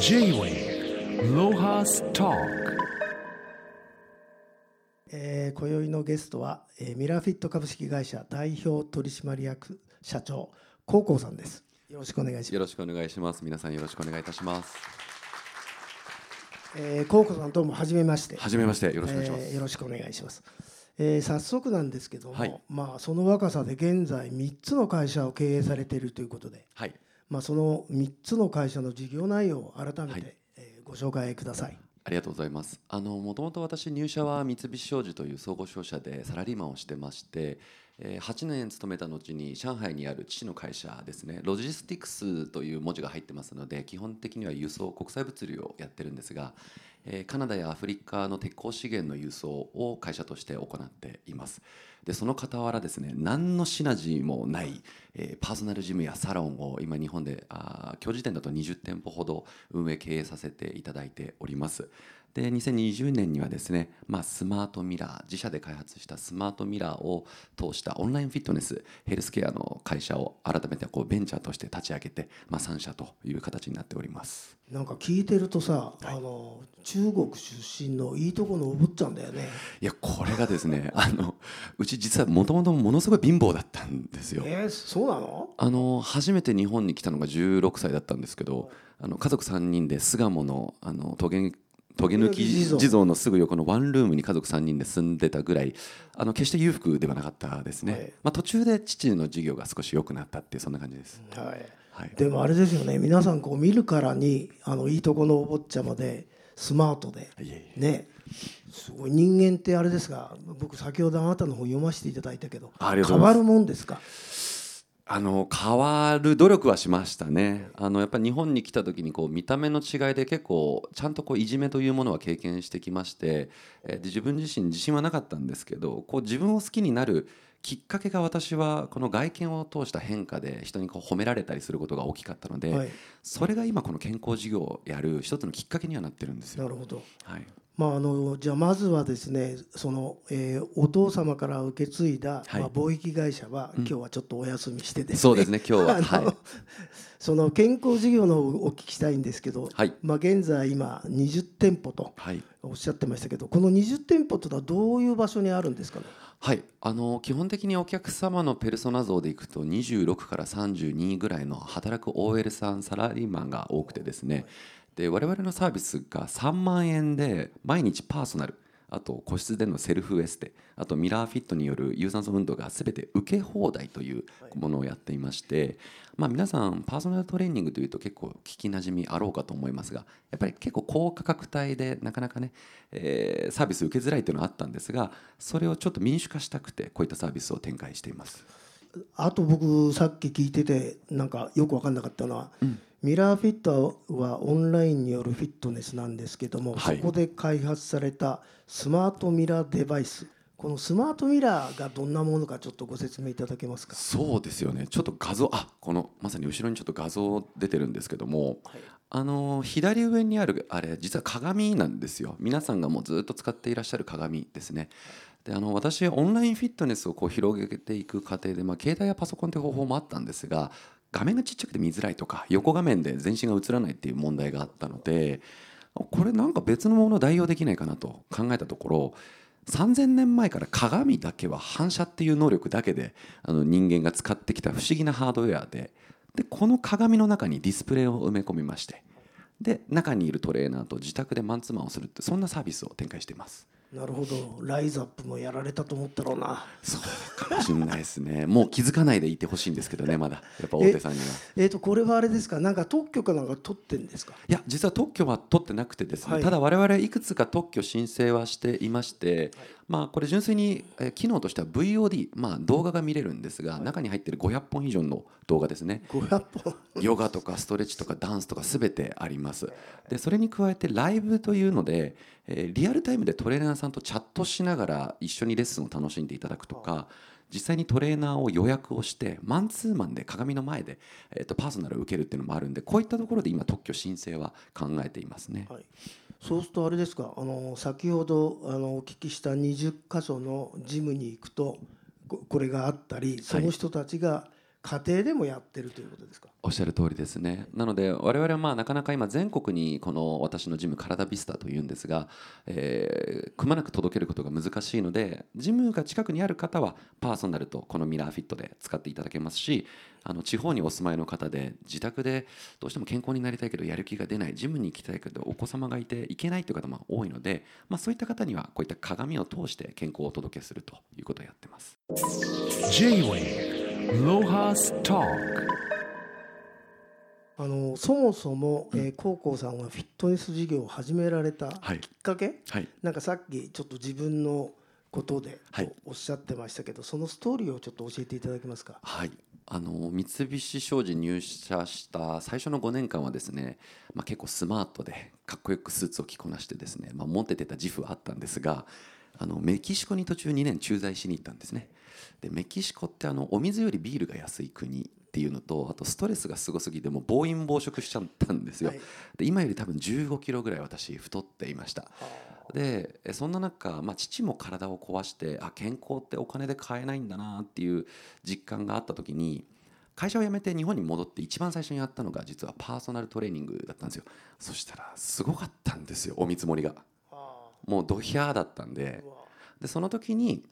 J-Way ロハスタえー、今宵のゲストは、えー、ミラーフィット株式会社代表取締役社長高校さんです。よろしくお願いします。よろしくお願いします。皆さんよろしくお願いいたします。えー、高校さんどうも初めまして。初めまして。よろしくお願いします、えー、よろしくお願いします。えー、早速なんですけども、はい、まあ、その若さで現在3つの会社を経営されているということで、はい、まあ、その3つの会社の事業内容を改めて、はい、えー、ご紹介ください。ありがとうございます。あのもともと私入社は三菱商事という総合商社でサラリーマンをしてまして、えー、8年勤めた後に上海にある父の会社ですねロジスティクスという文字が入ってますので基本的には輸送国際物流をやってるんですが、えー、カナダやアフリカの鉄鋼資源の輸送を会社として行っています。でその傍らですね何のシナジーもない、えー、パーソナルジムやサロンを今日本であ今日時点だと20店舗ほど運営経営させていただいておりますで2020年にはですね、まあ、スマートミラー自社で開発したスマートミラーを通したオンラインフィットネスヘルスケアの会社を改めてこうベンチャーとして立ち上げて、まあ、3社という形になっております。なんか聞いてるとさ、はい、あの中国出身のいいとこのお坊ちゃんだよね。いやこれがですね あのうち実はもともとものすごい貧乏だったんですよ。えー、そうなの？あの初めて日本に来たのが16歳だったんですけどあの家族3人で巣鴨のあの桃源トゲ抜き地蔵のすぐ横のワンルームに家族3人で住んでたぐらいあの決して裕福ではなかったですね、はい、まあ、途中で父の授業が少し良くなったっていうそんな感じです、はい、はい、でもあれですよね。皆さんこう見るからにあのいいとこのお坊ちゃまでスマートでね。すごい人間ってあれですが僕先ほどあなたの本読ませていただいたけど変わるもんですか？あの変わる努力はしましたね。あのやっぱり日本に来た時にこう見た目の違いで結構ちゃんとこういじめというものは経験してきましてで自分自身自信はなかったんですけどこう自分を好きになるきっかけが私はこの外見を通した変化で人にこう褒められたりすることが大きかったので、はい、それが今この健康事業をやる一つのきっかけにはなってるんですよ。なるほど、はいまあ、あのじゃあまずはですねその、えー、お父様から受け継いだ、はい、まあ、貿易会社は、今日はちょっとお休みしてですね、そうですね今日は、はい、その健康事業のお聞きしたいんですけど、はい、まあ、現在今20店舗とおっしゃってましたけど、この20店舗というのはどういう場所にあるんですかね？はい。あの基本的にお客様のペルソナ像でいくと26から32ぐらいの働く OL さんサラリーマンが多くてですねで我々のサービスが3万円で毎日パーソナル。あと個室でのセルフエステ。あとミラーフィットによる有酸素運動が全て受け放題というものをやっていまして、まあ、皆さんパーソナルトレーニングというと結構聞きなじみあろうかと思いますがやっぱり結構高価格帯でなかなかね、えー、サービス受けづらいというのはあったんですがそれをちょっと民主化したくてこういったサービスを展開しています。あと僕さっき聞いててなんかよく分かんなかったのは、うんミラーフィットはオンラインによるフィットネスなんですけども、はい、そこで開発されたスマートミラーデバイス。このスマートミラーがどんなものかちょっとご説明いただけますか？そうですよね。ちょっと画像あこのまさに後ろにちょっと画像出てるんですけども、はい、あの左上にあるあれ実は鏡なんですよ。皆さんがもうずっと使っていらっしゃる鏡ですね、であの私オンラインフィットネスをこう広げていく過程で、まあ、携帯やパソコンという方法もあったんですが画面がちっちゃくて見づらいとか横画面で全身が映らないっていう問題があったのでこれなんか別のものを代用できないかなと考えたところ3000年前から鏡だけは反射っていう能力だけであの人間が使ってきた不思議なハードウェアででこの鏡の中にディスプレイを埋め込みましてで中にいるトレーナーと自宅でマンツーマンをするってそんなサービスを展開しています。なるほど。ライズアップもやられたと思ったろうな。そうかもしれないですね。もう気づかないでいてほしいんですけどねまだ。やっぱ大手さんには。えっ、ー、とこれはあれですか？なんか特許かなんか取ってんですか？いや実は特許は取ってなくてですね、はい、ただ我々いくつか特許申請はしていまして、はいまあ、これ純粋に、え機能としては VOD、まあ、動画が見れるんですが、中に入っている500本以上の動画ですね。500本。ヨガとかストレッチとかダンスとかすべてあります。でそれに加えてライブというので、えー、リアルタイムでトレーナーさんとチャットしながら一緒にレッスンを楽しんでいただくとか実際にトレーナーを予約をしてマンツーマンで鏡の前で、えー、とパーソナルを受けるっていうのもあるんでこういったところで今特許申請は考えていますね。はいそうするとあれですかあの先ほどあのお聞きした20箇所のジムに行くとこれがあったりその人たちが家庭でもやってるということですか？おっしゃる通りですね。なので我々はまあなかなか今全国にこの私のジム体ビスタというんですが、えー、くまなく届けることが難しいのでジムが近くにある方はパーソナルとこのミラーフィットで使っていただけますしあの地方にお住まいの方で自宅でどうしても健康になりたいけどやる気が出ないジムに行きたいけどお子様がいて行けないという方も多いので、まあ、そういった方にはこういった鏡を通して健康をお届けするということをやってます。あのそもそも、えー、高校さんがフィットネス事業を始められたきっかけ、はい。はい、なんかさっきちょっと自分のことでとおっしゃってましたけど、はい、そのストーリーをちょっと教えていただけますか？はいあの三菱商事入社した最初の5年間はですね、まあ、結構スマートでかっこよくスーツを着こなしてですね、まあ、持っててた自負はあったんですがあのメキシコに途中2年駐在しに行ったんですね。でメキシコってあのお水よりビールが安い国っていうのとあとストレスがすごすぎてもう暴飲暴食しちゃったんですよ、はい、で今より多分1 5キロぐらい私太っていましたでそんな中、まあ、父も体を壊してあ健康ってお金で買えないんだなっていう実感があった時に会社を辞めて日本に戻って一番最初にやったのが実はパーソナルトレーニングだったんですよ。そしたらすごかったんですよお見積もりが。もうドヒャーだったんで。でその時に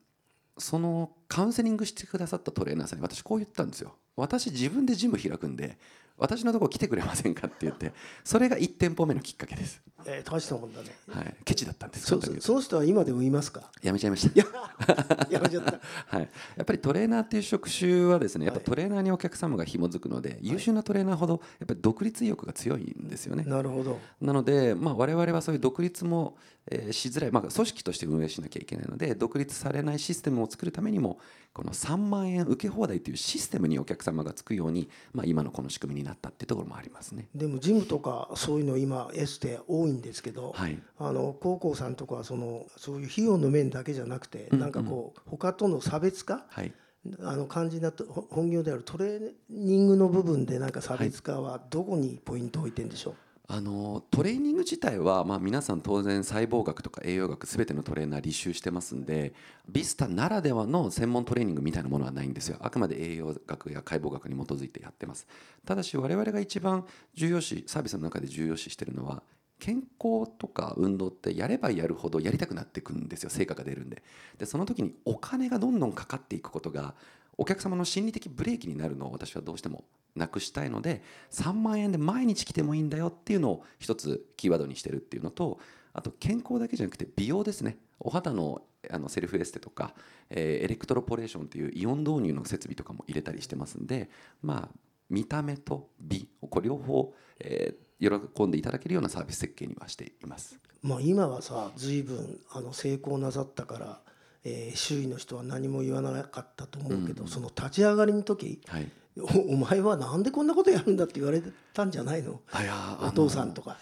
そのカウンセリングしてくださったトレーナーさんに私こう言ったんですよ。私自分でジム開くんで私のところ来てくれませんかって言ってそれが1店舗目のきっかけです。えー、大したもんだね。はい。ケチだったんです。そその人は今でもいますか？やめちゃいました。やめちゃった。はい。やっぱりトレーナーっていう職種はですねやっぱトレーナーにお客様が紐づくので、はい、優秀なトレーナーほどやっぱり独立意欲が強いんですよね。なるほど。なのでまあ我々はそういう独立も、えー、しづらい。まあ組織として運営しなきゃいけないので独立されないシステムを作るためにもこの3万円受け放題というシステムにお客様がつくようにまあ今のこの仕組みになったっていうところもありますね。でもジムとかそういうの今エステ多いんですけど、はい、あの高校さんとかはそのそういう費用の面だけじゃなくて、うんうん、なんかこう他との差別化、はい、あの感じだと本業であるトレーニングの部分でなんか差別化はどこにポイントを置いてるんでしょう、はいあのトレーニング自体は、まあ、皆さん当然細胞学とか栄養学すべてのトレーナー履修してますんでビスタならではの専門トレーニングみたいなものはないんですよ。あくまで栄養学や解剖学に基づいてやってます。ただし我々が一番重要視サービスの中で重要視してるのは健康とか運動ってやればやるほどやりたくなっていくんですよ。成果が出るんで。でその時にお金がどんどんかかっていくことがお客様の心理的ブレーキになるのを私はどうしてもなくしたいので3万円で毎日来てもいいんだよっていうのを一つキーワードにしてるっていうのとあと健康だけじゃなくて美容ですね。お肌のあのセルフエステとか、えー、エレクトロポレーションっていうイオン導入の設備とかも入れたりしてますんでまあ見た目と美これ両方、えー、喜んでいただけるようなサービス設計にはしています。まあ、今はさ随分あの成功なさったから、えー、周囲の人は何も言わなかったと思うけど、うん、その立ち上がりの時、はい、おお前はなんでこんなことやるんだって言われたんじゃないの？あやお父さんとか。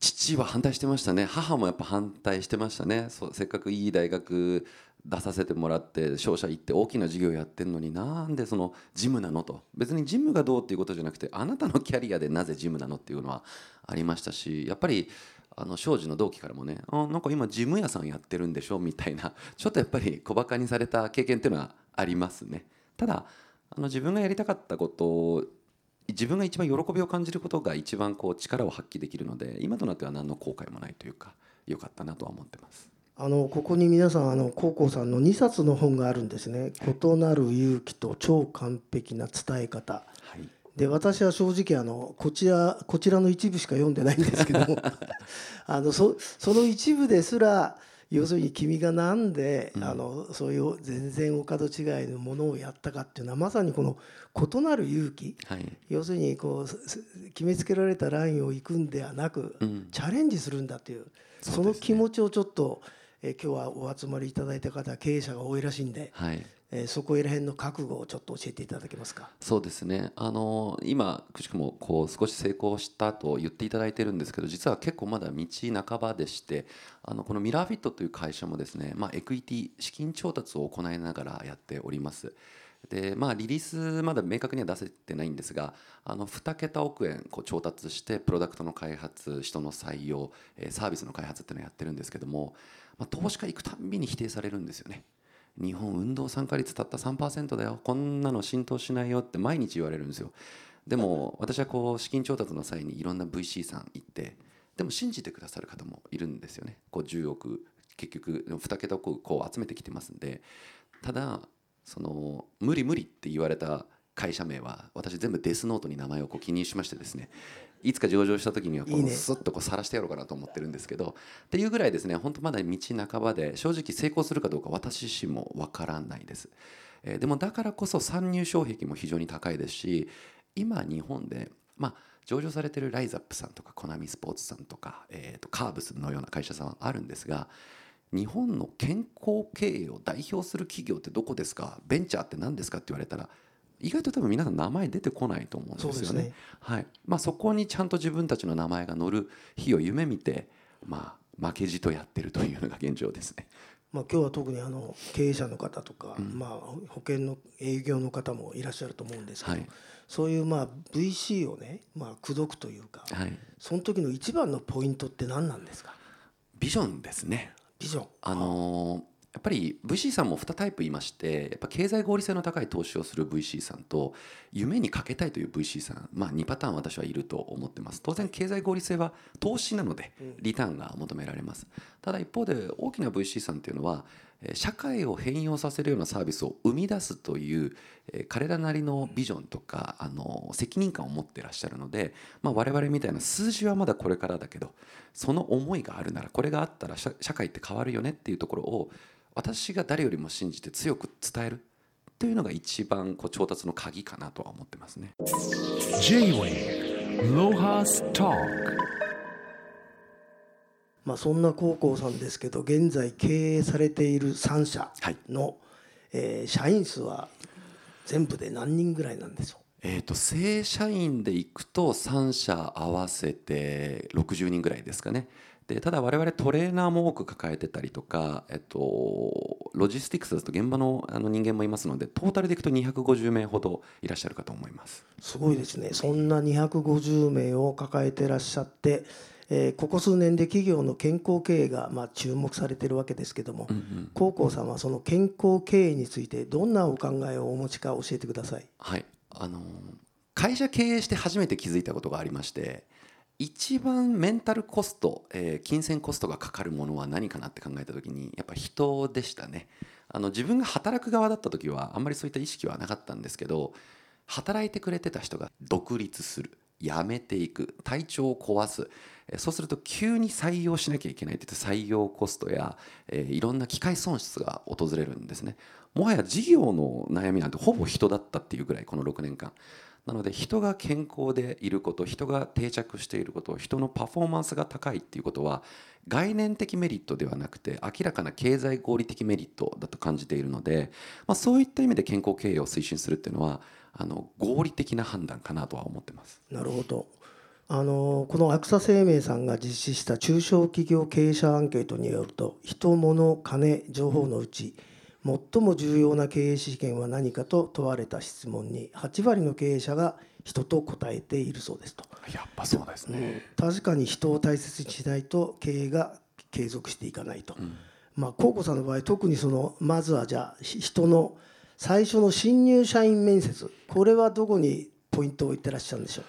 父は反対してましたね。母もやっぱ反対してましたね。そうせっかくいい大学出させてもらって商社行って大きな事業やってるのになんでそのジムなのと。別にジムがどうっていうことじゃなくてあなたのキャリアでなぜジムなのっていうのはありましたしやっぱりあの庄司の同期からもねあなんか今ジム屋さんやってるんでしょ？みたいなちょっとやっぱり小バカにされた経験っていうのはありますね。ただあの自分がやりたかったことを自分が一番喜びを感じることが一番こう力を発揮できるので今となっては何の後悔もないというか良かったなとは思ってます。あのここに皆さんあの高校さんの2冊の本があるんですね「異なる勇気と超完璧な伝え方」はい、で私は正直あのこちらこちらの一部しか読んでないんですけども。あのそその一部ですら要するに君が何で、うん、あのそういう全然お門違いのものをやったかっていうのはまさにこの異なる勇気、はい、要するにこう決めつけられたラインを行くんではなく、うん、チャレンジするんだというその気持ちをちょっと。えー、今日はお集まりいただいた方経営者が多いらしいんで、はいえー、そこら辺の覚悟をちょっと教えていただけますか？そうですねあの今くしくもこう少し成功したと言っていただいてるんですけど実は結構まだ道半ばでしてあのこのミラーフィットという会社もですね、まあ、エクイティ資金調達を行いながらやっております。でまあ、リリースまだ明確には出せてないんですがあの2桁億円こう調達してプロダクトの開発人の採用サービスの開発っていうのをやってるんですけどもまあ、投資家行くたんびに否定されるんですよね。日本運動参加率たった3%だよ。こんなの浸透しないよって毎日言われるんですよ。でも私はこう資金調達の際にいろんな VC さん行ってでも信じてくださる方もいるんですよね。こう10億結局2桁億こう集めてきてますんで。ただその無理無理って言われた会社名は私全部デスノートに名前をこう記入しましてですね。いつか上場した時にはこうスッとこう晒してやろうかなと思ってるんですけどっていうぐらいですね本当まだ道半ばで正直成功するかどうか私自身もわからないです、えー、でもだからこそ参入障壁も非常に高いですし今日本でまあ上場されてるライザップさんとかコナミスポーツさんとか、えー、とカーブスのような会社さんはあるんですが日本の健康経営を代表する企業ってどこですか？ベンチャーって何ですか？って言われたら意外と多分皆さん名前出てこないと思うんですよね。ね。はい。まあ、そこにちゃんと自分たちの名前が載る日を夢見て、まあ、負けじとやってるというのが現状ですね。まあ、今日は特にあの経営者の方とか、うん、まあ、保険の営業の方もいらっしゃると思うんですけど、はい、そういうまあ VC をね、まあ、口説くというか、はい、その時の一番のポイントって何なんですか？ビジョンですね。ビジョン。あのーやっぱり VC さんも2タイプいましてやっぱ経済合理性の高い投資をする VC さんと夢にかけたいという VC さん、まあ、2パターン私はいると思ってます。当然経済合理性は投資なのでリターンが求められます。ただ一方で大きな VC さんっていうのは社会を変容させるようなサービスを生み出すという彼らなりのビジョンとかあの責任感を持ってらっしゃるので、まあ、我々みたいな数字はまだこれからだけどその思いがあるならこれがあったら社会って変わるよねっていうところを私が誰よりも信じて強く伝えるというのが一番こう調達の鍵かなとは思ってますね。まあそんな高校さんですけど現在経営されている3社の、はい、えー、社員数は全部で何人ぐらいなんでしょう？えーと、正社員でいくと3社合わせて60人ぐらいですかねでただ我々トレーナーも多く抱えてたりとか、えっと、ロジスティクスですと現場のあの人間もいますのでトータルでいくと250名ほどいらっしゃるかと思います。すごいですね。そんな250名を抱えてらっしゃって、えー、ここ数年で企業の健康経営がまあ注目されているわけですけども、うんうん、高校さんはその健康経営についてどんなお考えをお持ちか教えてください。はい。あの会社経営して初めて気づいたことがありまして一番メンタルコスト、えー、金銭コストがかかるものは何かなって考えた時にやっぱ人でしたね。あの自分が働く側だった時はあんまりそういった意識はなかったんですけど働いてくれてた人が独立する辞めていく体調を壊すそうすると急に採用しなきゃいけないって言って採用コストや、えー、いろんな機械損失が訪れるんですね。もはや事業の悩みなんてほぼ人だったっていうぐらいこの6年間。なので人が健康でいること人が定着していること人のパフォーマンスが高いっていうことは概念的メリットではなくて明らかな経済合理的メリットだと感じているので、まあ、そういった意味で健康経営を推進するっていうのはあの合理的な判断かなとは思ってます。なるほどあのこのアクサ生命さんが実施した中小企業経営者アンケートによると人物金情報のうち、うん最も重要な経営資源は何かと問われた質問に8割の経営者が人と答えているそうですと。やっぱそうですね、確かに人を大切にしないと経営が継続していかないと、うん、まあ高子さんの場合特にそのまずはじゃあ人の最初の新入社員面接これはどこにポイントを置いてらっしゃるんでしょう？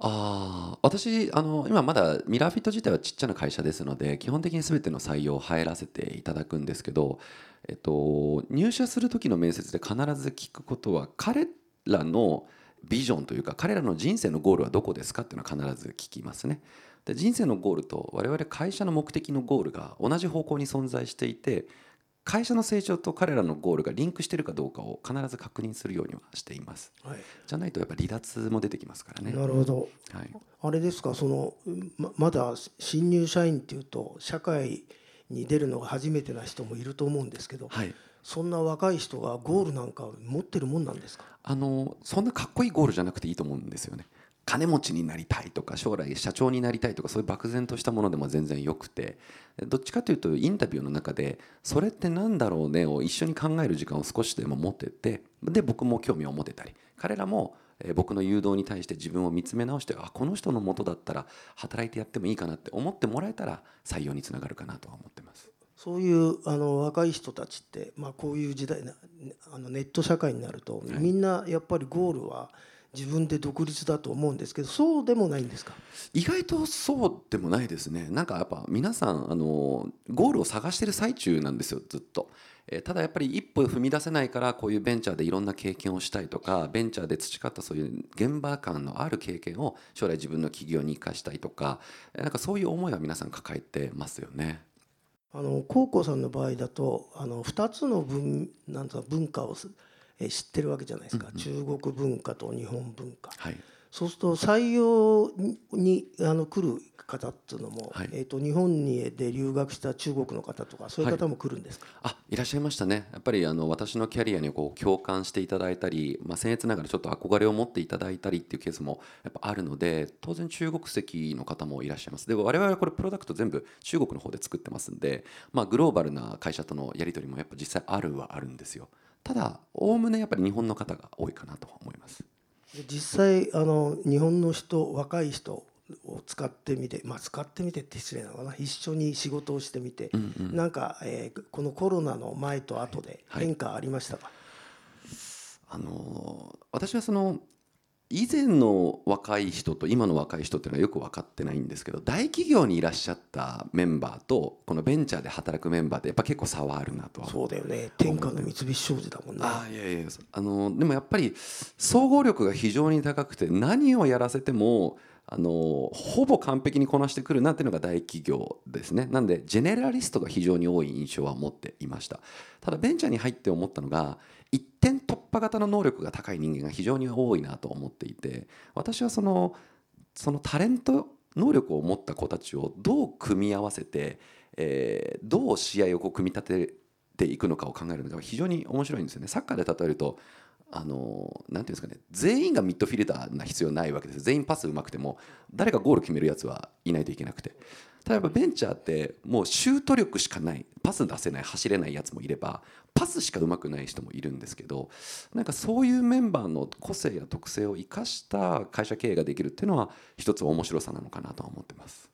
あ私あの今まだミラーフィット自体はちっちゃな会社ですので基本的に全ての採用を入らせていただくんですけどえっと、入社する時の面接で必ず聞くことは彼らのビジョンというか彼らの人生のゴールはどこですかっていうのは必ず聞きますね。で人生のゴールと我々会社の目的のゴールが同じ方向に存在していて会社の成長と彼らのゴールがリンクしているかどうかを必ず確認するようにはしています、はい、じゃないとやっぱ離脱も出てきますからね。なるほど、はい、あれですかそのままだ新入社員っていうと社会に出るのが初めてな人もいると思うんですけど、はい、そんな若い人がゴールなんか持ってるもんなんですか？あのそんなかっこいいゴールじゃなくていいと思うんですよね。金持ちになりたいとか将来社長になりたいとかそういう漠然としたものでも全然よくて。どっちかというとインタビューの中でそれって何だろうねを一緒に考える時間を少しでも持っててで僕も興味を持てたり彼らも僕の誘導に対して自分を見つめ直してあこの人のもとだったら働いてやってもいいかなって思ってもらえたら採用につながるかなとは思ってます。そういうあの若い人たちって、まあ、こういう時代なあのネット社会になると、みんなやっぱりゴールは自分で独立だと思うんですけどそうでもないんですか？意外とそうでもないですねなんかやっぱ皆さんあのゴールを探してる最中なんですよずっと。えただやっぱり一歩踏み出せないからこういうベンチャーでいろんな経験をしたいとかベンチャーで培ったそういう現場感のある経験を将来自分の企業に生かしたいとかなんかそういう思いは皆さん抱えてますよね。あの高校さんの場合だとあの2つの文なん文化を知ってるわけじゃないですか、うんうん、中国文化と日本文化。はいそうすると採用にあの来る方っていうのも、はい、えーと、日本にで留学した中国の方とかそういう方も来るんですか、はい、あいらっしゃいましたね。やっぱりあの私のキャリアにこう共感していただいたり、まあ、僭越ながらちょっと憧れを持っていただいたりっていうケースもやっぱあるので当然中国籍の方もいらっしゃいます。で我々はこれプロダクト全部中国の方で作ってますんで、まあ、グローバルな会社とのやり取りもやっぱ実際あるはあるんですよ。ただおおむねやっぱり日本の方が多いかなと思います。実際あの日本の人若い人を使ってみて、まあ、使ってみてって失礼なのかな。一緒に仕事をしてみて、うんうん、なんか、えー、このコロナの前と後で変化ありましたか、はいあの私はその以前の若い人と今の若い人っていうのはよく分かってないんですけど大企業にいらっしゃったメンバーとこのベンチャーで働くメンバーってやっぱ結構差はあるなとはそうだよね。天下の三菱商事だもんねあいやいやあのでもやっぱり総合力が非常に高くて何をやらせてもあのほぼ完璧にこなしてくるなっていうのが大企業ですねなんでジェネラリストが非常に多い印象は持っていましたただベンチャーに入って思ったのが一点突破型の能力が高い人間が非常に多いなと思っていて私はそのそのタレント能力を持った子たちをどう組み合わせて、えー、どう試合をこう組み立てていくのかを考えるのが非常に面白いんですよね。サッカーで例えるとあのなんていうんですかね全員がミッドフィルダーな必要ないわけです。全員パスうまくても誰がゴール決めるやつはいないといけなくて。例えばベンチャーってもうシュート力しかないパス出せない走れないやつもいればパスしかうまくない人もいるんですけどなんかそういうメンバーの個性や特性を生かした会社経営ができるっていうのは一つ面白さなのかなとは思ってます。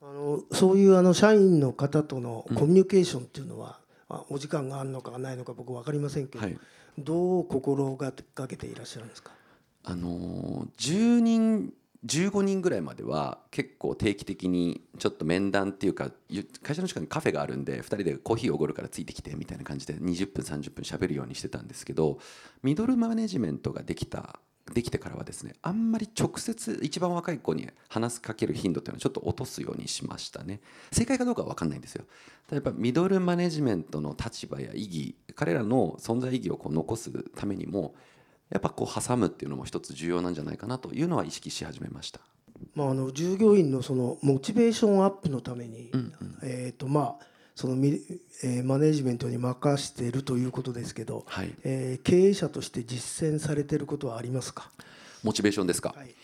あのそういうあの社員の方とのコミュニケーションっていうのは、うん、お時間があるのかないのか僕分かりませんけど、はい、どう心がけていらっしゃるんですか？あの10人15人ぐらいまでは結構定期的にちょっと面談っていうか会社の近くにカフェがあるんで2人でコーヒーおごるからついてきてみたいな感じで20分30分しゃべるようにしてたんですけどミドルマネジメントができたできてからはですねあんまり直接一番若い子に話すかける頻度っていうのはちょっと落とすようにしましたね。正解かどうかは分かんないんですよ。例えばミドルマネジメントの立場や意義彼らの存在意義をこう残すためにもやっぱこう挟むっていうのも一つ重要なんじゃないかなというのは意識し始めました。まあ、あの従業員のそのモチベーションアップのために、うんうん、えーとまあ、そのミ、えー、マネジメントに任しているということですけど、はい、えー、経営者として実践されていることはありますか？モチベーションですか、はい。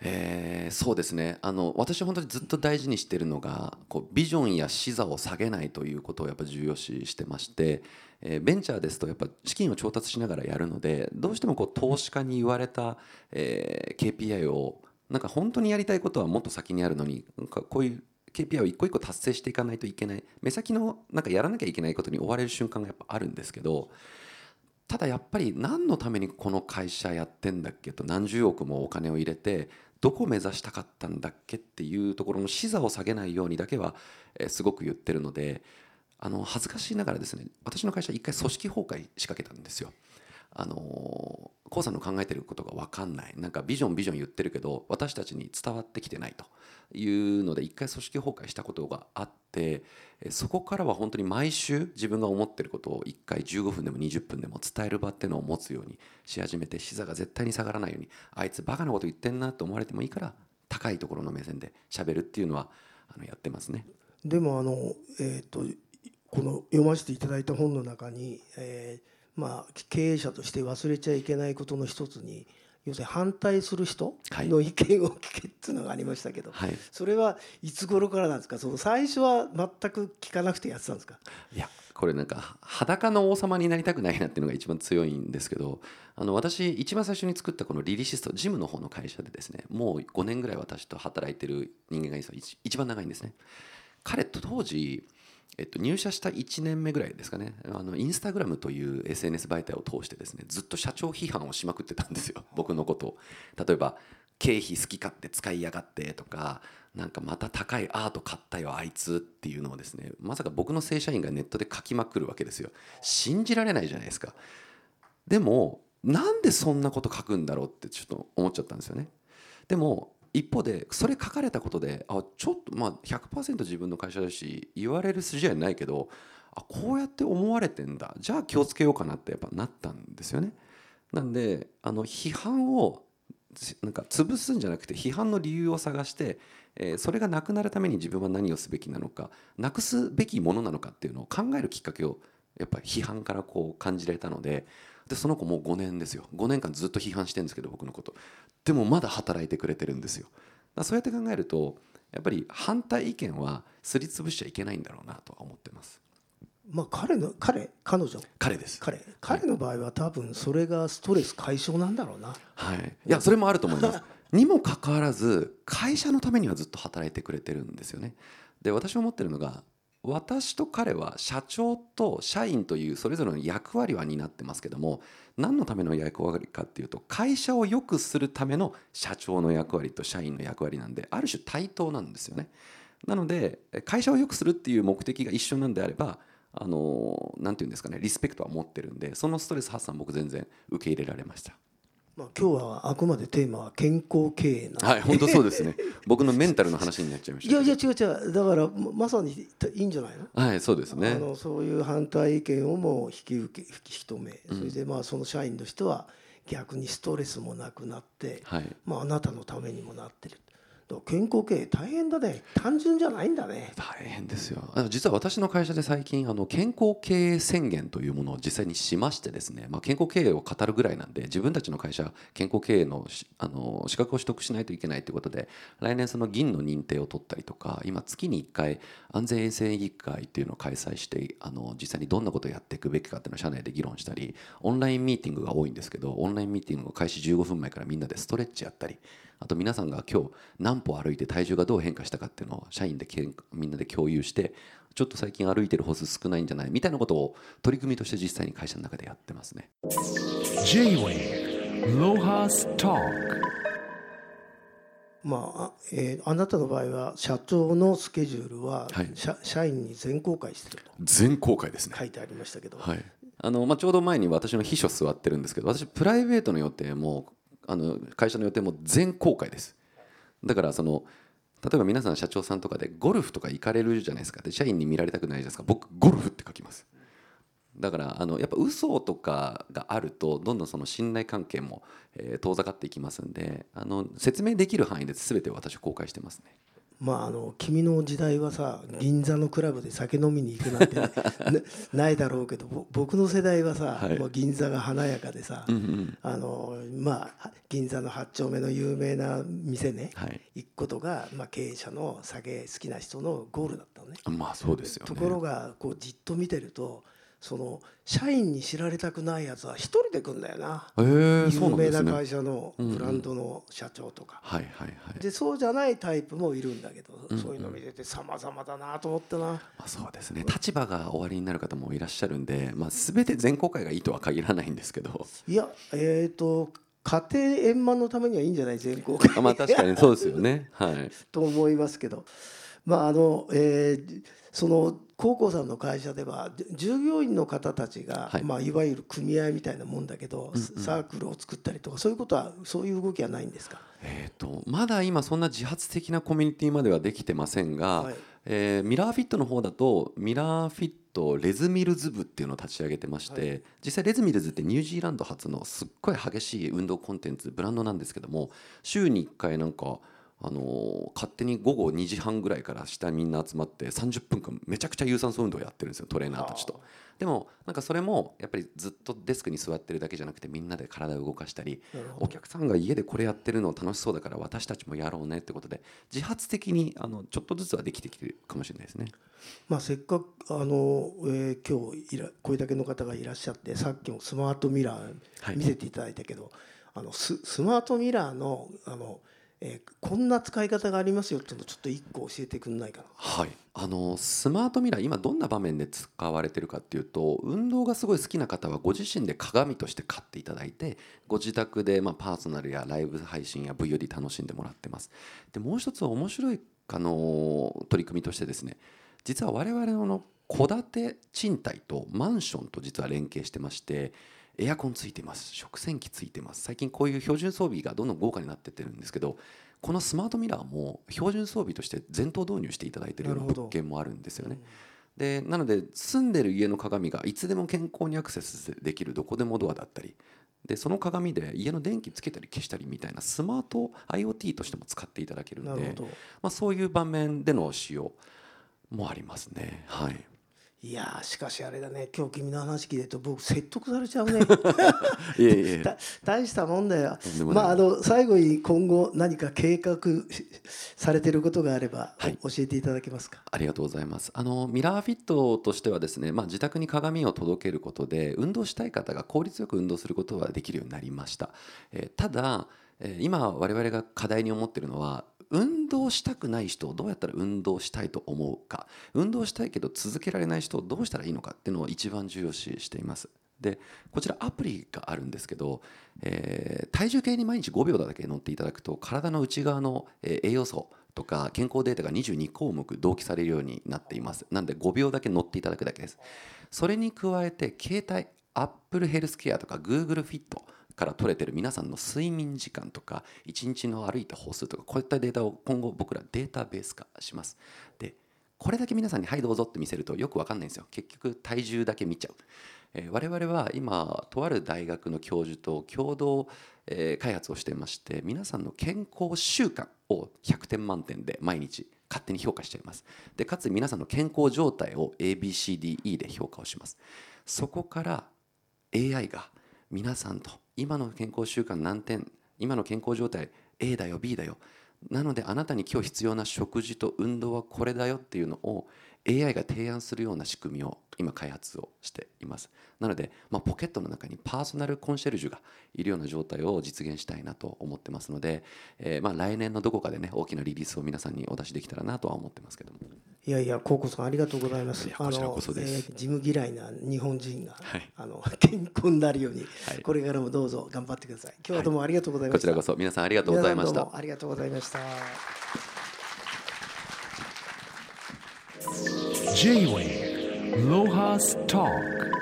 えー、そうですね。あの私は本当にずっと大事にしているのがこうビジョンや視座を下げないということをやっぱ重要視してまして、えー、ベンチャーですとやっぱ資金を調達しながらやるのでどうしてもこう投資家に言われた、えー、KPI をなんか本当にやりたいことはもっと先にあるのになんかこういう KPI を一個一個達成していかないといけない。目先のなんかやらなきゃいけないことに追われる瞬間がやっぱあるんですけどただやっぱり何のためにこの会社やってんだっけと何十億もお金を入れてどこを目指したかったんだっけっていうところの視座を下げないようにだけは、すごく言ってるのであの恥ずかしいながらですね私の会社一回組織崩壊仕掛けたんですよ。あのコさんの考えてることが分かんない。なんかビジョンビジョン言ってるけど私たちに伝わってきてないと。いうので一回組織崩壊したことがあってそこからは本当に毎週自分が思ってることを1回15分でも20分でも伝える場っていうのを持つようにし始めて視座が絶対に下がらないようにあいつバカなこと言ってんなと思われてもいいから高いところの目線で喋るっていうのはあのやってますね。でもあの、えーと、この読ませていただいた本の中に、えーまあ、経営者として忘れちゃいけないことの一つに要するに反対する人の意見を聞けっていうのがありましたけど、はい、それはいつ頃からなんですか？その最初は全く聞かなくてやってたんですか？いやこれなんか裸の王様になりたくないなっていうのが一番強いんですけどあの私一番最初に作ったこのリリシストジムの方の会社でですねもう5年ぐらい私と働いてる人間がいる一番長いんですね。彼と当時えっと、入社した1年目ぐらいですかね。あのインスタグラムという SNS 媒体を通してですねずっと社長批判をしまくってたんですよ。僕のことを。例えば経費好き勝手使いやがってとかなんかまた高いアート買ったよあいつっていうのをですねまさか僕の正社員がネットで書きまくるわけですよ。信じられないじゃないですか。でもなんでそんなこと書くんだろうってちょっと思っちゃったんですよね。でも一方でそれ書かれたことであちょっとまあ100%自分の会社だし言われる筋合いないけどあこうやって思われてんだじゃあ気をつけようかなってやっぱなったんですよね。なんであの批判をなんか潰すんじゃなくて批判の理由を探して、えー、それがなくなるために自分は何をすべきなのかなくすべきものなのかっていうのを考えるきっかけをやっぱり批判からこう感じられたのででその子もう5年ですよ。5年間ずっと批判してるんですけど僕のこと。でもまだ働いてくれてるんですよ。だそうやって考えるとやっぱり反対意見はすりつぶしちゃいけないんだろうなとは思ってます。まあ彼の彼彼女彼です。彼。彼の場合は多分それがストレス解消なんだろうな。はい。いやそれもあると思います。にもかかわらず会社のためにはずっと働いてくれてるんですよね。で私思ってるのが私と彼は社長と社員というそれぞれの役割は担ってますけども何のための役割かっていうと会社を良くするための社長の役割と社員の役割なんである種対等なんですよね。なので会社を良くするっていう目的が一緒なんであればあのなんていうんですかねリスペクトは持ってるんでそのストレス発散僕全然受け入れられました。まあ、今日はあくまでテーマは健康経営なはい本当そうですね。僕のメンタルの話になっちゃいましたいやいや違う違う。だからまさにいいんじゃないの？はいそうですね。あのそういう反対意見をも引き受け引き止め、それでまあその社員としては逆にストレスもなくなって、はい、まあ、あなたのためにもなってる健康経営大変だね。単純じゃないんだね。大変ですよ。実は私の会社で最近あの健康経営宣言というものを実際にしましてですね、まあ、健康経営を語るぐらいなんで自分たちの会社健康経営のあの資格を取得しないといけないということで来年その銀の認定を取ったりとか今月に1回安全衛生委員会っていうのを開催してあの実際にどんなことをやっていくべきかっていうのを社内で議論したりオンラインミーティングが多いんですけどオンラインミーティングを開始15分前からみんなでストレッチやったりあと皆さんが今日何歩歩いて体重がどう変化したかっていうのを社員でみんなで共有してちょっと最近歩いてる歩数少ないんじゃないみたいなことを取り組みとして実際に会社の中でやってますね。まあえー、あなたの場合は社長のスケジュールは、はい、社社員に全公開してると全公開ですね。書いてありましたけど、はい。あのまあ、ちょうど前に私の秘書座ってるんですけど私プライベートの予定もあの会社の予定も全公開です。だからその例えば皆さん社長さんとかでゴルフとか行かれるじゃないですか。で社員に見られたくないじゃないですか。僕ゴルフって書きます。だからあのやっぱ嘘とかがあるとどんどんその信頼関係も、えー、遠ざかっていきますんであの説明できる範囲で全て私公開してますね。まあ、あの君の時代はさ銀座のクラブで酒飲みに行くなんて、ね、ないだろうけど僕の世代はさ、はい、もう銀座が華やかでさ、うんうん、あのまあ、銀座の8丁目の有名な店ね、はい、行くことが、まあ、経営者の酒好きな人のゴールだったのね。まあそうですよ、ね、ところがこうじっと見てるとその社員に知られたくないやつは一人で来んだよな、えー、有名な会社のブランドの社長とか、はいはいはい、でそうじゃないタイプもいるんだけど、うんうん、そういうの見てて様々だなと思ってな、まあ、そうですね。立場が終わりになる方もいらっしゃるんで、まあ、全て全公開がいいとは限らないんですけど。いやえっ、ー、と家庭円満のためにはいいんじゃない全公開。まあ確かにそうですよね。はい。と思いますけど。まああのえー、その高校さんの会社では従業員の方たちが、はい、まあ、いわゆる組合みたいなもんだけど、うんうん、サークルを作ったりとかそういうことはそういう動きはないんですか、えーと、まだ今そんな自発的なコミュニティまではできてませんが、はい、えー、ミラーフィットの方だとミラーフィットレズミルズ部っていうのを立ち上げてまして、はい、実際レズミルズってニュージーランド発のすっごい激しい運動コンテンツブランドなんですけども週に1回なんかあの勝手に午後2時半ぐらいから下にみんな集まって30分間めちゃくちゃ有酸素運動をやってるんですよトレーナーたちと。でもなんかそれもやっぱりずっとデスクに座ってるだけじゃなくてみんなで体を動かしたりお客さんが家でこれやってるの楽しそうだから私たちもやろうねってことで自発的にあのちょっとずつはできてきてるかもしれないですね。まあ、せっかくあの、えー、今日いらこれだけの方がいらっしゃってさっきもスマートミラー見せていただいたけど、はい、あのススマートミラーのあのえー、こんな使い方がありますよっていうのをちょっと一個教えてくんないかな。はい、あのスマートミラー今どんな場面で使われてるかっていうと運動がすごい好きな方はご自身で鏡として買っていただいてご自宅でまあパーソナルやライブ配信や VOD 楽しんでもらってます。でもう一つは面白いあの取り組みとしてですね実は我々の戸建て賃貸とマンションと実は連携してましてエアコンついてます。食洗機ついてます。最近こういう標準装備がどんどん豪華になってってるんですけどこのスマートミラーも標準装備として全頭導入していただいている物件もあるんですよね。でなので住んでる家の鏡がいつでも健康にアクセスできるどこでもドアだったりでその鏡で家の電気つけたり消したりみたいなスマート IoT としても使っていただけるので、まあ、そういう場面での使用もありますね。はいいやしかしあれだね。今日君の話聞いてると僕説得されちゃうね。いやいや 大したもんだよ。まああの最後に今後何か計画されてることがあれば、はい、教えていただけますか？ありがとうございます。あのミラーフィットとしてはですね、まあ、自宅に鏡を届けることで運動したい方が効率よく運動することができるようになりました、えー、ただ今我々が課題に思っているのは運動したくない人をどうやったら運動したいと思うか。運動したいけど続けられない人をどうしたらいいのかっていうのを一番重要視しています。でこちらアプリがあるんですけど、えー、体重計に毎日5秒だけ乗っていただくと体の内側の、栄養素とか健康データが22項目同期されるようになっています。なので5秒だけ乗っていただくだけです。それに加えて携帯 Apple ヘルスケアとか Google フィットから取れてる皆さんの睡眠時間とか1日の歩いた歩数とかこういったデータを今後僕らデータベース化します。でこれだけ皆さんに「はいどうぞ」って見せるとよく分かんないんですよ。結局体重だけ見ちゃう、えー、我々は今とある大学の教授と共同、えー、開発をしてまして皆さんの健康習慣を100点満点で毎日勝手に評価しちゃいます。でかつ皆さんの健康状態を ABCDE で評価をします。そこから AI が皆さんと今の健康習慣何点今の健康状態 A だよ B だよ。なのであなたに今日必要な食事と運動はこれだよっていうのを AI が提案するような仕組みを今開発をしていますなので、まあ、ポケットの中にパーソナルコンシェルジュがいるような状態を実現したいなと思ってますので、えー、まあ来年のどこかでね大きなリリースを皆さんにお出しできたらなとは思ってますけどもいやいや、コウコさんありがとうございます。こちらこそです。えー、ジム嫌いな日本人が、はい、あの 健康になるように、はい、これからもどうぞ頑張ってください。今日はどうもありがとうございました。はい、こちらこそ皆さんありがとうございました。ありがとうございました。J-Way ロハス Talk